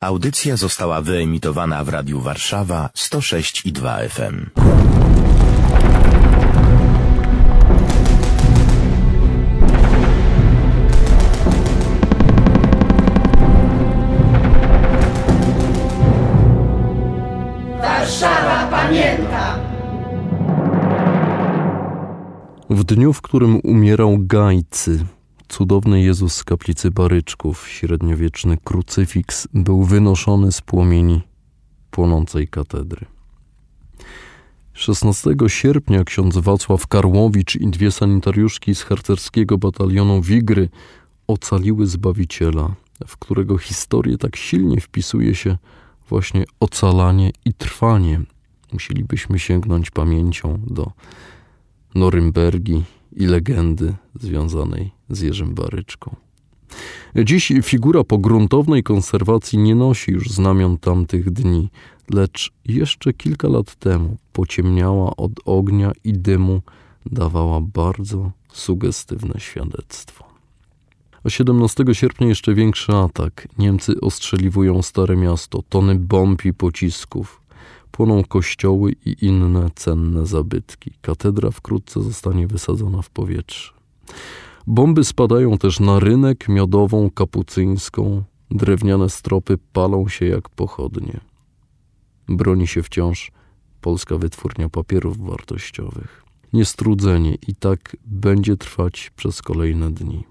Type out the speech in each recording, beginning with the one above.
Audycja została wyemitowana w Radiu Warszawa 106 i 2 FM. Warszawa pamięta! W dniu, w którym umierał Gajcy, cudowny Jezus z kaplicy Baryczków, średniowieczny krucyfiks, był wynoszony z płomieni płonącej katedry. 16 sierpnia ksiądz Wacław Karłowicz i dwie sanitariuszki z harcerskiego batalionu Wigry ocaliły Zbawiciela, w którego historię tak silnie wpisuje się właśnie ocalanie i trwanie. Musielibyśmy sięgnąć pamięcią do Norymbergi i legendy związanej z Jerzym Baryczką. Dziś figura po gruntownej konserwacji nie nosi już znamion tamtych dni, lecz jeszcze kilka lat temu pociemniała od ognia i dymu, dawała bardzo sugestywne świadectwo. A 17 sierpnia jeszcze większy atak. Niemcy ostrzeliwują Stare Miasto, tony bomb i pocisków. Płoną kościoły i inne cenne zabytki. Katedra wkrótce zostanie wysadzona w powietrze. Bomby spadają też na rynek, miodową, kapucyńską. Drewniane stropy palą się jak pochodnie. Broni się wciąż polska wytwórnia papierów wartościowych. Niestrudzenie i tak będzie trwać przez kolejne dni.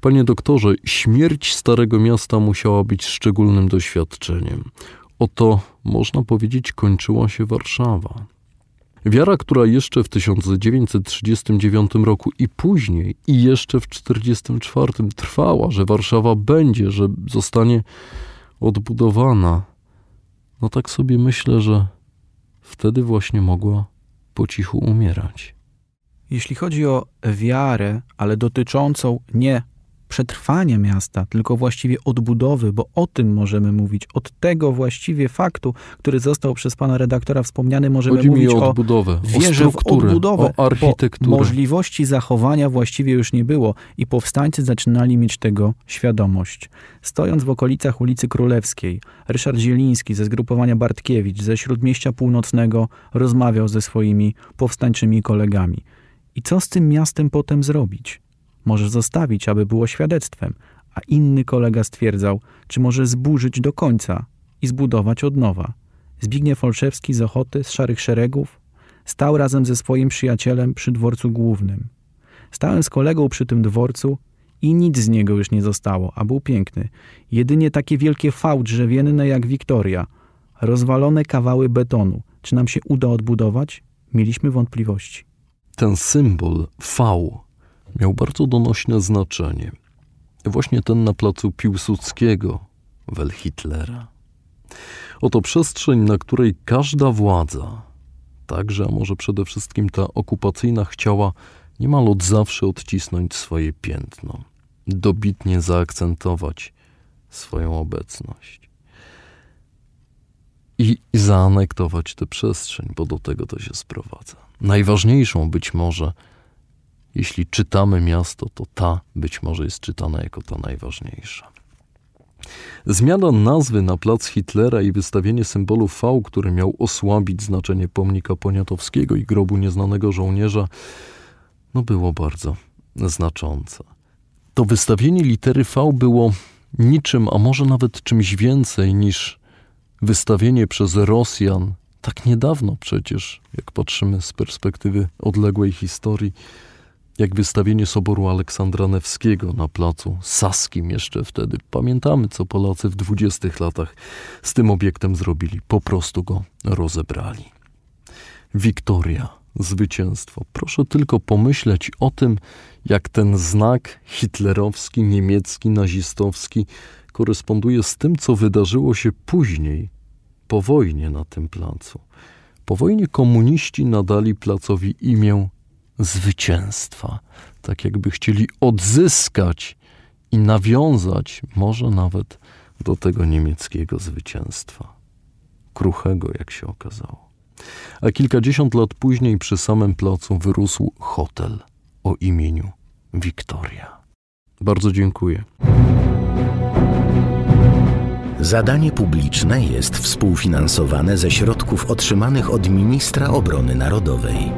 Panie doktorze, śmierć Starego Miasta musiała być szczególnym doświadczeniem. Oto, można powiedzieć, kończyła się Warszawa. Wiara, która jeszcze w 1939 roku i później, i jeszcze w 1944 trwała, że Warszawa będzie, że zostanie odbudowana, no tak sobie myślę, że wtedy właśnie mogła po cichu umierać. Jeśli chodzi o wiarę, ale dotyczącą nie przetrwania miasta, tylko właściwie odbudowy, bo o tym możemy mówić. Od tego właściwie faktu, który został przez pana redaktora wspomniany, możemy Chodzi mówić o odbudowę, o strukturę, w odbudowę, o architekturę. Możliwości zachowania właściwie już nie było i powstańcy zaczynali mieć tego świadomość. Stojąc w okolicach ulicy Królewskiej, Ryszard Zieliński ze zgrupowania Bartkiewicz ze Śródmieścia Północnego rozmawiał ze swoimi powstańczymi kolegami. I co z tym miastem potem zrobić? Może zostawić, aby było świadectwem, a inny kolega stwierdzał, czy może zburzyć do końca i zbudować od nowa. Zbigniew Olszewski z Ochoty, z Szarych Szeregów, stał razem ze swoim przyjacielem przy dworcu głównym. Stałem z kolegą przy tym dworcu i nic z niego już nie zostało, a był piękny. Jedynie takie wielkie V drzewienne jak Wiktoria, rozwalone kawały betonu. Czy nam się uda odbudować? Mieliśmy wątpliwości. Ten symbol V miał bardzo donośne znaczenie. Właśnie ten na placu Piłsudskiego, wel Hitlera. Oto przestrzeń, na której każda władza, także, a może przede wszystkim ta okupacyjna, chciała niemal od zawsze odcisnąć swoje piętno, dobitnie zaakcentować swoją obecność i zaanektować tę przestrzeń, bo do tego to się sprowadza. Najważniejszą być może jeśli czytamy miasto, to ta być może jest czytana jako ta najważniejsza. Zmiana nazwy na plac Hitlera i wystawienie symbolu V, który miał osłabić znaczenie pomnika Poniatowskiego i grobu nieznanego żołnierza, no było bardzo znaczące. To wystawienie litery V było niczym, a może nawet czymś więcej niż wystawienie przez Rosjan, tak niedawno przecież, jak patrzymy z perspektywy odległej historii, jak wystawienie soboru Aleksandra Newskiego na placu Saskim jeszcze wtedy. Pamiętamy, co Polacy w dwudziestych latach z tym obiektem zrobili. Po prostu go rozebrali. Wiktoria, zwycięstwo. Proszę tylko pomyśleć o tym, jak ten znak hitlerowski, niemiecki, nazistowski koresponduje z tym, co wydarzyło się później, po wojnie na tym placu. Po wojnie komuniści nadali placowi imię zwycięstwa, tak jakby chcieli odzyskać i nawiązać może nawet do tego niemieckiego zwycięstwa. Kruchego, jak się okazało. A kilkadziesiąt lat później przy samym placu wyrósł hotel o imieniu Wiktoria. Bardzo dziękuję. Zadanie publiczne jest współfinansowane ze środków otrzymanych od Ministra Obrony Narodowej.